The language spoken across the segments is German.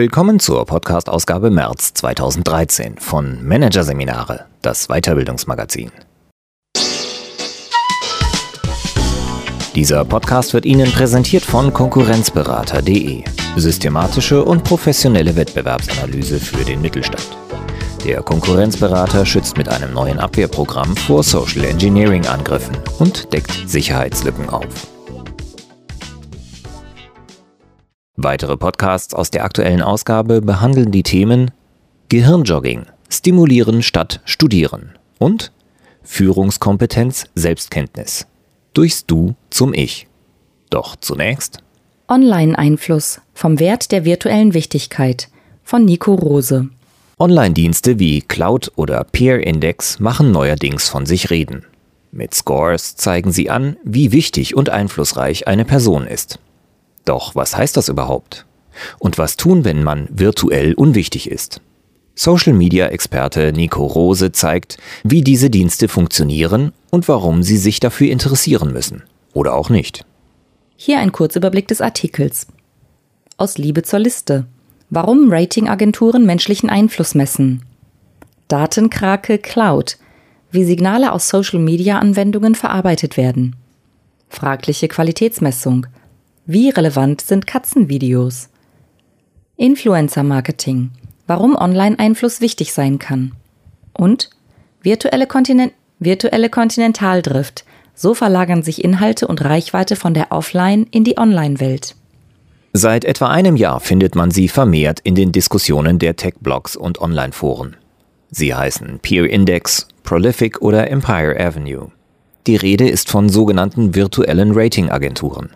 Willkommen zur Podcast-Ausgabe März 2013 von Managerseminare, das Weiterbildungsmagazin. Dieser Podcast wird Ihnen präsentiert von Konkurrenzberater.de. Systematische und professionelle Wettbewerbsanalyse für den Mittelstand. Der Konkurrenzberater schützt mit einem neuen Abwehrprogramm vor Social Engineering Angriffen und deckt Sicherheitslücken auf. Weitere Podcasts aus der aktuellen Ausgabe behandeln die Themen Gehirnjogging, Stimulieren statt Studieren und Führungskompetenz, Selbstkenntnis. Durchs Du zum Ich. Doch zunächst Online-Einfluss vom Wert der virtuellen Wichtigkeit von Nico Rose. Online-Dienste wie Cloud oder Peer Index machen neuerdings von sich reden. Mit Scores zeigen sie an, wie wichtig und einflussreich eine Person ist. Doch was heißt das überhaupt? Und was tun, wenn man virtuell unwichtig ist? Social Media Experte Nico Rose zeigt, wie diese Dienste funktionieren und warum Sie sich dafür interessieren müssen. Oder auch nicht. Hier ein Kurzüberblick des Artikels. Aus Liebe zur Liste. Warum Ratingagenturen menschlichen Einfluss messen. Datenkrake Cloud. Wie Signale aus Social Media Anwendungen verarbeitet werden. Fragliche Qualitätsmessung. Wie relevant sind Katzenvideos? Influencer Marketing. Warum Online-Einfluss wichtig sein kann. Und virtuelle, Kontinent virtuelle Kontinentaldrift. So verlagern sich Inhalte und Reichweite von der Offline- in die Online-Welt. Seit etwa einem Jahr findet man sie vermehrt in den Diskussionen der Tech-Blogs und Online-Foren. Sie heißen Peer Index, Prolific oder Empire Avenue. Die Rede ist von sogenannten virtuellen Ratingagenturen.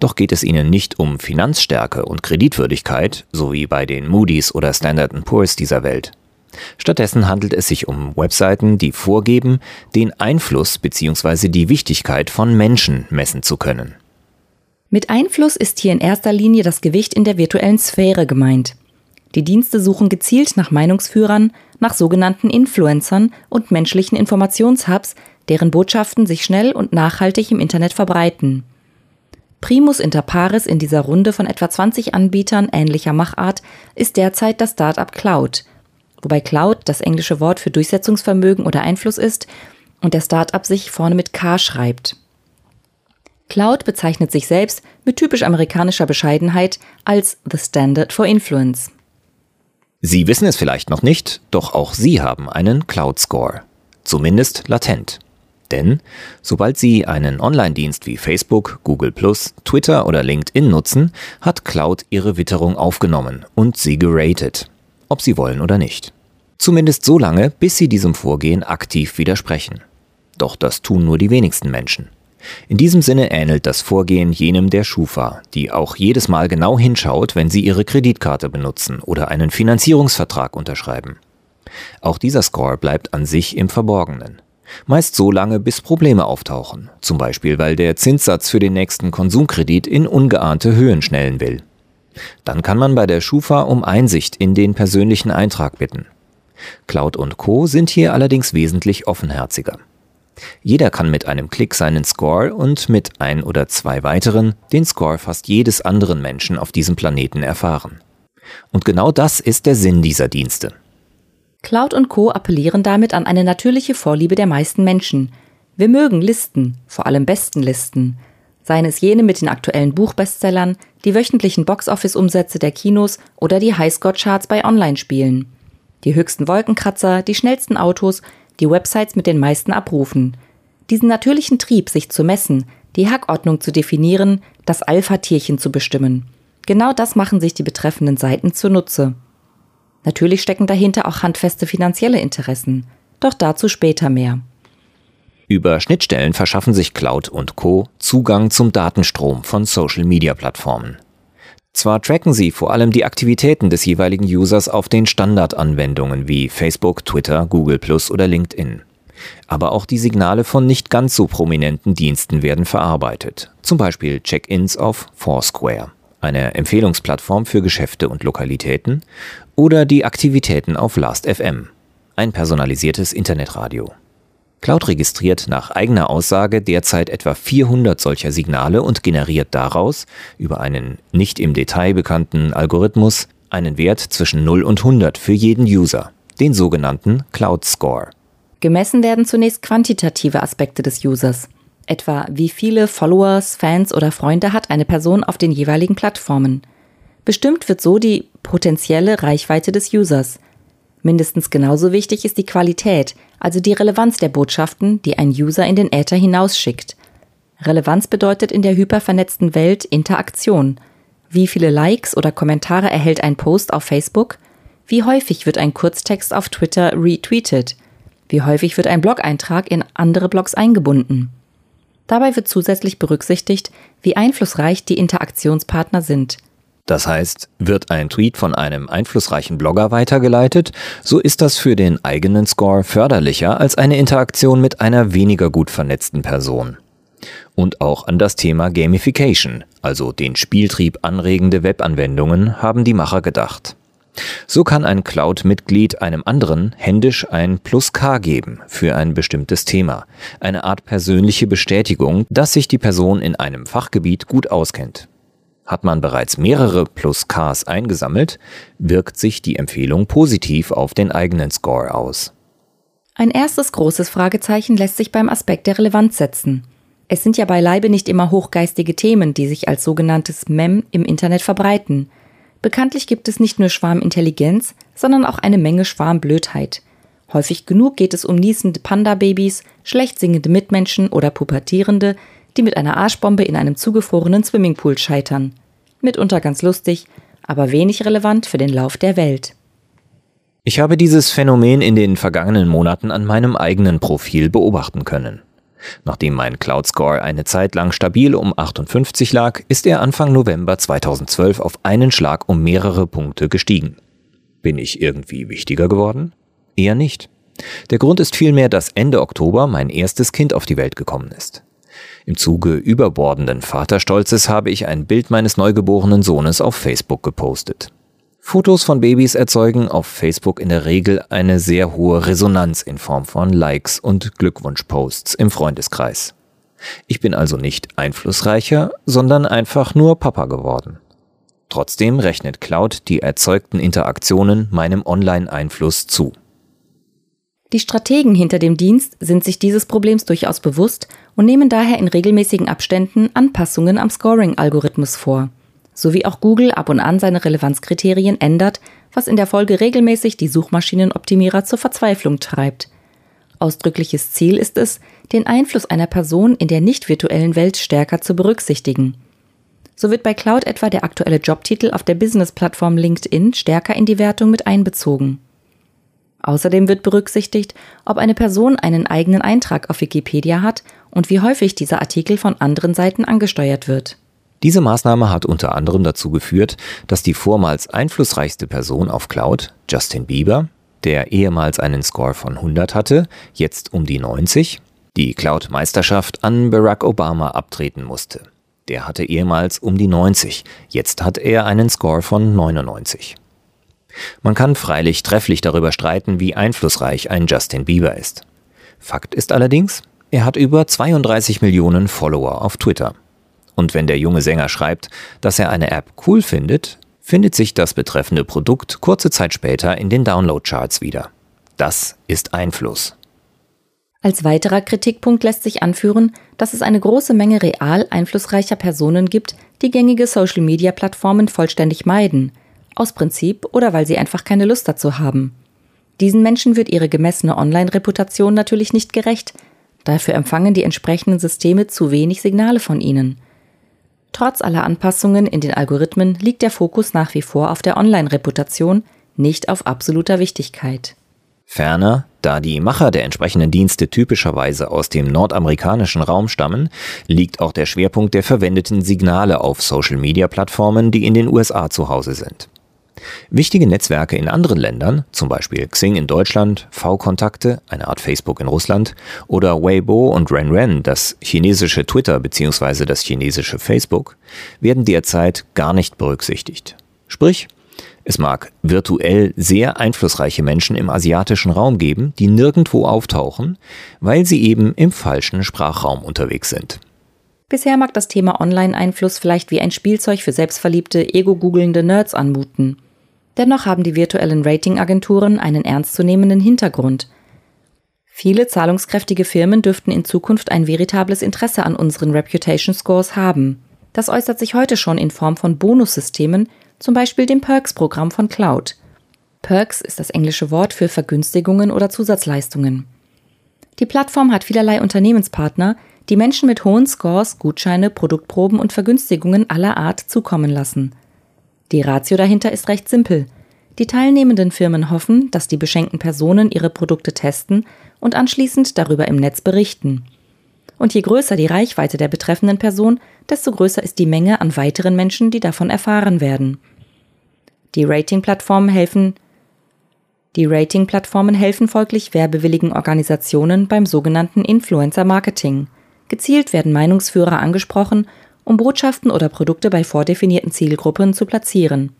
Doch geht es ihnen nicht um Finanzstärke und Kreditwürdigkeit, so wie bei den Moody's oder Standard Poor's dieser Welt. Stattdessen handelt es sich um Webseiten, die vorgeben, den Einfluss bzw. die Wichtigkeit von Menschen messen zu können. Mit Einfluss ist hier in erster Linie das Gewicht in der virtuellen Sphäre gemeint. Die Dienste suchen gezielt nach Meinungsführern, nach sogenannten Influencern und menschlichen Informationshubs, deren Botschaften sich schnell und nachhaltig im Internet verbreiten. Primus inter pares in dieser Runde von etwa 20 Anbietern ähnlicher Machart ist derzeit das Startup Cloud, wobei Cloud das englische Wort für Durchsetzungsvermögen oder Einfluss ist und der Startup sich vorne mit K schreibt. Cloud bezeichnet sich selbst mit typisch amerikanischer Bescheidenheit als The Standard for Influence. Sie wissen es vielleicht noch nicht, doch auch Sie haben einen Cloud Score. Zumindest latent. Denn sobald Sie einen Online-Dienst wie Facebook, Google Twitter oder LinkedIn nutzen, hat Cloud Ihre Witterung aufgenommen und Sie geratet, ob Sie wollen oder nicht. Zumindest so lange, bis Sie diesem Vorgehen aktiv widersprechen. Doch das tun nur die wenigsten Menschen. In diesem Sinne ähnelt das Vorgehen jenem der Schufa, die auch jedes Mal genau hinschaut, wenn Sie Ihre Kreditkarte benutzen oder einen Finanzierungsvertrag unterschreiben. Auch dieser Score bleibt an sich im Verborgenen. Meist so lange, bis Probleme auftauchen, zum Beispiel weil der Zinssatz für den nächsten Konsumkredit in ungeahnte Höhen schnellen will. Dann kann man bei der Schufa um Einsicht in den persönlichen Eintrag bitten. Cloud und Co sind hier allerdings wesentlich offenherziger. Jeder kann mit einem Klick seinen Score und mit ein oder zwei weiteren den Score fast jedes anderen Menschen auf diesem Planeten erfahren. Und genau das ist der Sinn dieser Dienste. Cloud und Co. appellieren damit an eine natürliche Vorliebe der meisten Menschen. Wir mögen Listen, vor allem besten Listen. Seien es jene mit den aktuellen Buchbestsellern, die wöchentlichen Boxoffice-Umsätze der Kinos oder die Highscore-Charts bei Online-Spielen. Die höchsten Wolkenkratzer, die schnellsten Autos, die Websites mit den meisten Abrufen. Diesen natürlichen Trieb, sich zu messen, die Hackordnung zu definieren, das Alpha-Tierchen zu bestimmen. Genau das machen sich die betreffenden Seiten zunutze. Natürlich stecken dahinter auch handfeste finanzielle Interessen. Doch dazu später mehr. Über Schnittstellen verschaffen sich Cloud und Co. Zugang zum Datenstrom von Social-Media-Plattformen. Zwar tracken sie vor allem die Aktivitäten des jeweiligen Users auf den Standardanwendungen wie Facebook, Twitter, Google Plus oder LinkedIn. Aber auch die Signale von nicht ganz so prominenten Diensten werden verarbeitet, zum Beispiel Check-ins auf Foursquare eine Empfehlungsplattform für Geschäfte und Lokalitäten, oder die Aktivitäten auf Last.fm, ein personalisiertes Internetradio. Cloud registriert nach eigener Aussage derzeit etwa 400 solcher Signale und generiert daraus, über einen nicht im Detail bekannten Algorithmus, einen Wert zwischen 0 und 100 für jeden User, den sogenannten Cloud Score. Gemessen werden zunächst quantitative Aspekte des Users, etwa wie viele Followers, Fans oder Freunde hat eine Person auf den jeweiligen Plattformen. Bestimmt wird so die potenzielle Reichweite des Users. Mindestens genauso wichtig ist die Qualität, also die Relevanz der Botschaften, die ein User in den Äther hinausschickt. Relevanz bedeutet in der hypervernetzten Welt Interaktion. Wie viele Likes oder Kommentare erhält ein Post auf Facebook? Wie häufig wird ein Kurztext auf Twitter retweetet? Wie häufig wird ein Blog-Eintrag in andere Blogs eingebunden? Dabei wird zusätzlich berücksichtigt, wie einflussreich die Interaktionspartner sind. Das heißt, wird ein Tweet von einem einflussreichen Blogger weitergeleitet, so ist das für den eigenen Score förderlicher als eine Interaktion mit einer weniger gut vernetzten Person. Und auch an das Thema Gamification, also den Spieltrieb anregende Webanwendungen, haben die Macher gedacht. So kann ein Cloud-Mitglied einem anderen händisch ein Plus K geben für ein bestimmtes Thema, eine Art persönliche Bestätigung, dass sich die Person in einem Fachgebiet gut auskennt. Hat man bereits mehrere Plus Ks eingesammelt, wirkt sich die Empfehlung positiv auf den eigenen Score aus. Ein erstes großes Fragezeichen lässt sich beim Aspekt der Relevanz setzen. Es sind ja beileibe nicht immer hochgeistige Themen, die sich als sogenanntes Mem im Internet verbreiten. Bekanntlich gibt es nicht nur Schwarmintelligenz, sondern auch eine Menge Schwarmblödheit. Häufig genug geht es um niesende Panda-Babys, schlecht singende Mitmenschen oder Pubertierende, die mit einer Arschbombe in einem zugefrorenen Swimmingpool scheitern. Mitunter ganz lustig, aber wenig relevant für den Lauf der Welt. Ich habe dieses Phänomen in den vergangenen Monaten an meinem eigenen Profil beobachten können. Nachdem mein Cloud Score eine Zeit lang stabil um 58 lag, ist er Anfang November 2012 auf einen Schlag um mehrere Punkte gestiegen. Bin ich irgendwie wichtiger geworden? Eher nicht. Der Grund ist vielmehr, dass Ende Oktober mein erstes Kind auf die Welt gekommen ist. Im Zuge überbordenden Vaterstolzes habe ich ein Bild meines neugeborenen Sohnes auf Facebook gepostet. Fotos von Babys erzeugen auf Facebook in der Regel eine sehr hohe Resonanz in Form von Likes und Glückwunschposts im Freundeskreis. Ich bin also nicht einflussreicher, sondern einfach nur Papa geworden. Trotzdem rechnet Cloud die erzeugten Interaktionen meinem Online-Einfluss zu. Die Strategen hinter dem Dienst sind sich dieses Problems durchaus bewusst und nehmen daher in regelmäßigen Abständen Anpassungen am Scoring-Algorithmus vor sowie auch Google ab und an seine Relevanzkriterien ändert, was in der Folge regelmäßig die Suchmaschinenoptimierer zur Verzweiflung treibt. Ausdrückliches Ziel ist es, den Einfluss einer Person in der nicht virtuellen Welt stärker zu berücksichtigen. So wird bei Cloud etwa der aktuelle Jobtitel auf der Business-Plattform LinkedIn stärker in die Wertung mit einbezogen. Außerdem wird berücksichtigt, ob eine Person einen eigenen Eintrag auf Wikipedia hat und wie häufig dieser Artikel von anderen Seiten angesteuert wird. Diese Maßnahme hat unter anderem dazu geführt, dass die vormals einflussreichste Person auf Cloud, Justin Bieber, der ehemals einen Score von 100 hatte, jetzt um die 90, die Cloud-Meisterschaft an Barack Obama abtreten musste. Der hatte ehemals um die 90, jetzt hat er einen Score von 99. Man kann freilich trefflich darüber streiten, wie einflussreich ein Justin Bieber ist. Fakt ist allerdings, er hat über 32 Millionen Follower auf Twitter. Und wenn der junge Sänger schreibt, dass er eine App cool findet, findet sich das betreffende Produkt kurze Zeit später in den Download-Charts wieder. Das ist Einfluss. Als weiterer Kritikpunkt lässt sich anführen, dass es eine große Menge real einflussreicher Personen gibt, die gängige Social-Media-Plattformen vollständig meiden, aus Prinzip oder weil sie einfach keine Lust dazu haben. Diesen Menschen wird ihre gemessene Online-Reputation natürlich nicht gerecht, dafür empfangen die entsprechenden Systeme zu wenig Signale von ihnen. Trotz aller Anpassungen in den Algorithmen liegt der Fokus nach wie vor auf der Online-Reputation, nicht auf absoluter Wichtigkeit. Ferner, da die Macher der entsprechenden Dienste typischerweise aus dem nordamerikanischen Raum stammen, liegt auch der Schwerpunkt der verwendeten Signale auf Social-Media-Plattformen, die in den USA zu Hause sind. Wichtige Netzwerke in anderen Ländern, zum Beispiel Xing in Deutschland, V-Kontakte, eine Art Facebook in Russland, oder Weibo und Renren, das chinesische Twitter bzw. das chinesische Facebook, werden derzeit gar nicht berücksichtigt. Sprich, es mag virtuell sehr einflussreiche Menschen im asiatischen Raum geben, die nirgendwo auftauchen, weil sie eben im falschen Sprachraum unterwegs sind. Bisher mag das Thema Online-Einfluss vielleicht wie ein Spielzeug für selbstverliebte, ego-googelnde Nerds anmuten. Dennoch haben die virtuellen Ratingagenturen einen ernstzunehmenden Hintergrund. Viele zahlungskräftige Firmen dürften in Zukunft ein veritables Interesse an unseren Reputation Scores haben. Das äußert sich heute schon in Form von Bonussystemen, zum Beispiel dem Perks-Programm von Cloud. Perks ist das englische Wort für Vergünstigungen oder Zusatzleistungen. Die Plattform hat vielerlei Unternehmenspartner, die Menschen mit hohen Scores Gutscheine, Produktproben und Vergünstigungen aller Art zukommen lassen. Die Ratio dahinter ist recht simpel. Die teilnehmenden Firmen hoffen, dass die beschenkten Personen ihre Produkte testen und anschließend darüber im Netz berichten. Und je größer die Reichweite der betreffenden Person, desto größer ist die Menge an weiteren Menschen, die davon erfahren werden. Die Rating-Plattformen helfen die Rating-Plattformen helfen folglich werbewilligen Organisationen beim sogenannten Influencer-Marketing. Gezielt werden Meinungsführer angesprochen, um Botschaften oder Produkte bei vordefinierten Zielgruppen zu platzieren.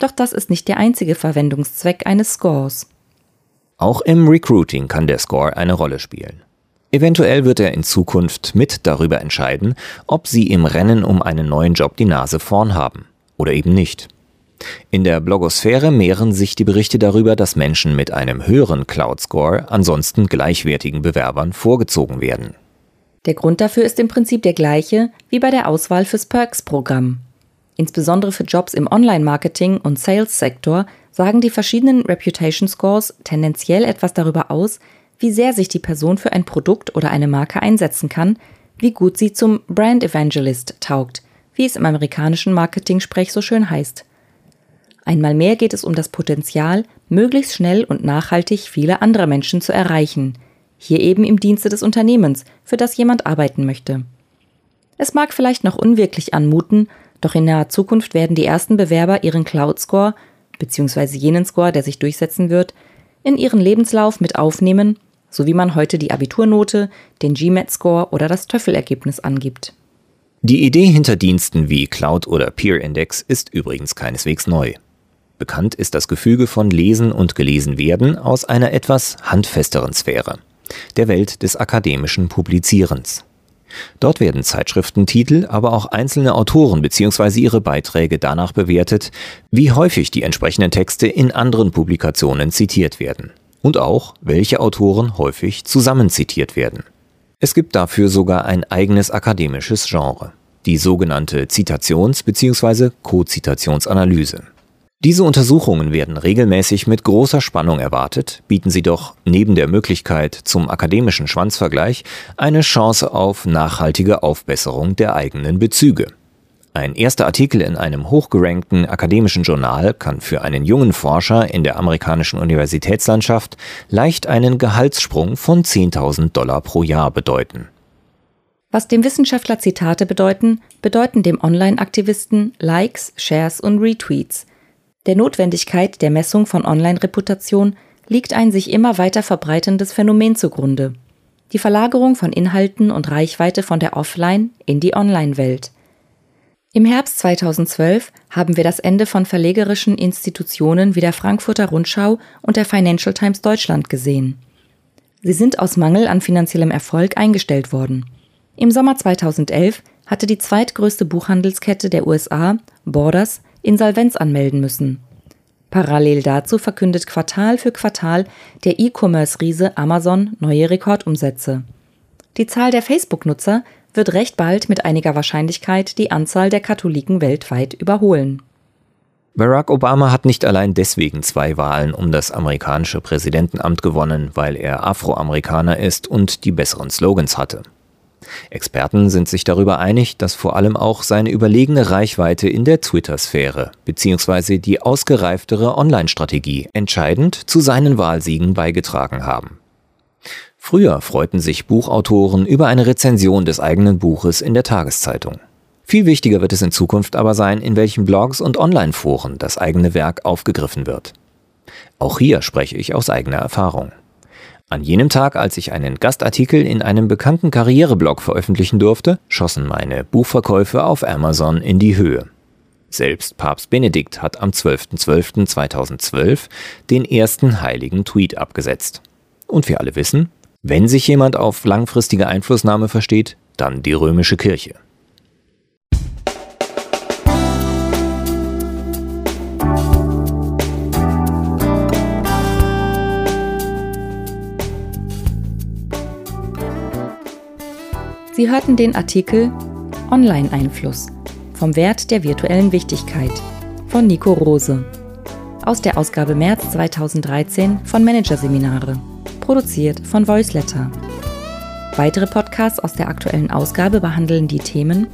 Doch das ist nicht der einzige Verwendungszweck eines Scores. Auch im Recruiting kann der Score eine Rolle spielen. Eventuell wird er in Zukunft mit darüber entscheiden, ob Sie im Rennen um einen neuen Job die Nase vorn haben oder eben nicht. In der Blogosphäre mehren sich die Berichte darüber, dass Menschen mit einem höheren Cloud-Score ansonsten gleichwertigen Bewerbern vorgezogen werden. Der Grund dafür ist im Prinzip der gleiche wie bei der Auswahl fürs Perks-Programm. Insbesondere für Jobs im Online-Marketing und Sales-Sektor sagen die verschiedenen Reputation Scores tendenziell etwas darüber aus, wie sehr sich die Person für ein Produkt oder eine Marke einsetzen kann, wie gut sie zum Brand Evangelist taugt, wie es im amerikanischen Marketing-Sprech so schön heißt. Einmal mehr geht es um das Potenzial, möglichst schnell und nachhaltig viele andere Menschen zu erreichen, hier eben im Dienste des Unternehmens, für das jemand arbeiten möchte. Es mag vielleicht noch unwirklich anmuten, doch in naher Zukunft werden die ersten Bewerber ihren Cloud Score bzw. jenen Score, der sich durchsetzen wird, in ihren Lebenslauf mit aufnehmen, so wie man heute die Abiturnote, den GMAT-Score oder das TOEFL-Ergebnis angibt. Die Idee hinter Diensten wie Cloud oder Peer Index ist übrigens keineswegs neu. Bekannt ist das Gefüge von Lesen und Gelesen werden aus einer etwas handfesteren Sphäre, der Welt des akademischen Publizierens. Dort werden Zeitschriftentitel, aber auch einzelne Autoren bzw. ihre Beiträge danach bewertet, wie häufig die entsprechenden Texte in anderen Publikationen zitiert werden und auch, welche Autoren häufig zusammenzitiert werden. Es gibt dafür sogar ein eigenes akademisches Genre, die sogenannte Zitations- bzw. Co-Zitationsanalyse. Diese Untersuchungen werden regelmäßig mit großer Spannung erwartet, bieten sie doch neben der Möglichkeit zum akademischen Schwanzvergleich eine Chance auf nachhaltige Aufbesserung der eigenen Bezüge. Ein erster Artikel in einem hochgerankten akademischen Journal kann für einen jungen Forscher in der amerikanischen Universitätslandschaft leicht einen Gehaltssprung von 10.000 Dollar pro Jahr bedeuten. Was dem Wissenschaftler Zitate bedeuten, bedeuten dem Online-Aktivisten Likes, Shares und Retweets – der Notwendigkeit der Messung von Online-Reputation liegt ein sich immer weiter verbreitendes Phänomen zugrunde. Die Verlagerung von Inhalten und Reichweite von der Offline- in die Online-Welt. Im Herbst 2012 haben wir das Ende von verlegerischen Institutionen wie der Frankfurter Rundschau und der Financial Times Deutschland gesehen. Sie sind aus Mangel an finanziellem Erfolg eingestellt worden. Im Sommer 2011 hatte die zweitgrößte Buchhandelskette der USA, Borders, Insolvenz anmelden müssen. Parallel dazu verkündet Quartal für Quartal der E-Commerce-Riese Amazon neue Rekordumsätze. Die Zahl der Facebook-Nutzer wird recht bald mit einiger Wahrscheinlichkeit die Anzahl der Katholiken weltweit überholen. Barack Obama hat nicht allein deswegen zwei Wahlen um das amerikanische Präsidentenamt gewonnen, weil er Afroamerikaner ist und die besseren Slogans hatte. Experten sind sich darüber einig, dass vor allem auch seine überlegene Reichweite in der Twitter-Sphäre bzw. die ausgereiftere Online-Strategie entscheidend zu seinen Wahlsiegen beigetragen haben. Früher freuten sich Buchautoren über eine Rezension des eigenen Buches in der Tageszeitung. Viel wichtiger wird es in Zukunft aber sein, in welchen Blogs und Online-Foren das eigene Werk aufgegriffen wird. Auch hier spreche ich aus eigener Erfahrung. An jenem Tag, als ich einen Gastartikel in einem bekannten Karriereblog veröffentlichen durfte, schossen meine Buchverkäufe auf Amazon in die Höhe. Selbst Papst Benedikt hat am 12.12.2012 den ersten heiligen Tweet abgesetzt. Und wir alle wissen, wenn sich jemand auf langfristige Einflussnahme versteht, dann die römische Kirche. Sie hörten den Artikel Online-Einfluss vom Wert der virtuellen Wichtigkeit von Nico Rose aus der Ausgabe März 2013 von Managerseminare, produziert von Voiceletter. Weitere Podcasts aus der aktuellen Ausgabe behandeln die Themen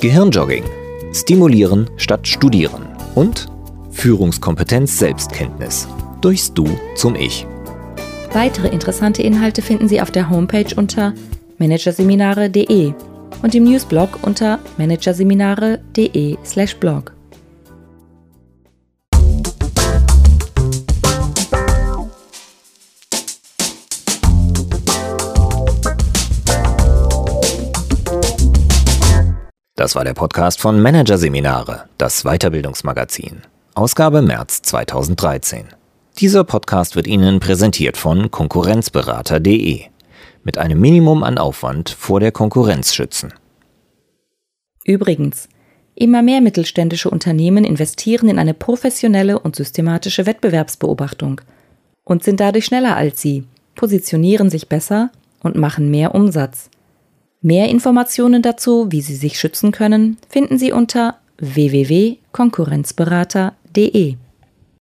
Gehirnjogging, Stimulieren statt Studieren und Führungskompetenz Selbstkenntnis, durchs Du zum Ich. Weitere interessante Inhalte finden Sie auf der Homepage unter managerseminare.de und im Newsblog unter managerseminare.de/blog. Das war der Podcast von Managerseminare, das Weiterbildungsmagazin. Ausgabe März 2013. Dieser Podcast wird Ihnen präsentiert von Konkurrenzberater.de. Mit einem Minimum an Aufwand vor der Konkurrenz schützen. Übrigens, immer mehr mittelständische Unternehmen investieren in eine professionelle und systematische Wettbewerbsbeobachtung und sind dadurch schneller als Sie, positionieren sich besser und machen mehr Umsatz. Mehr Informationen dazu, wie Sie sich schützen können, finden Sie unter www.konkurrenzberater.de.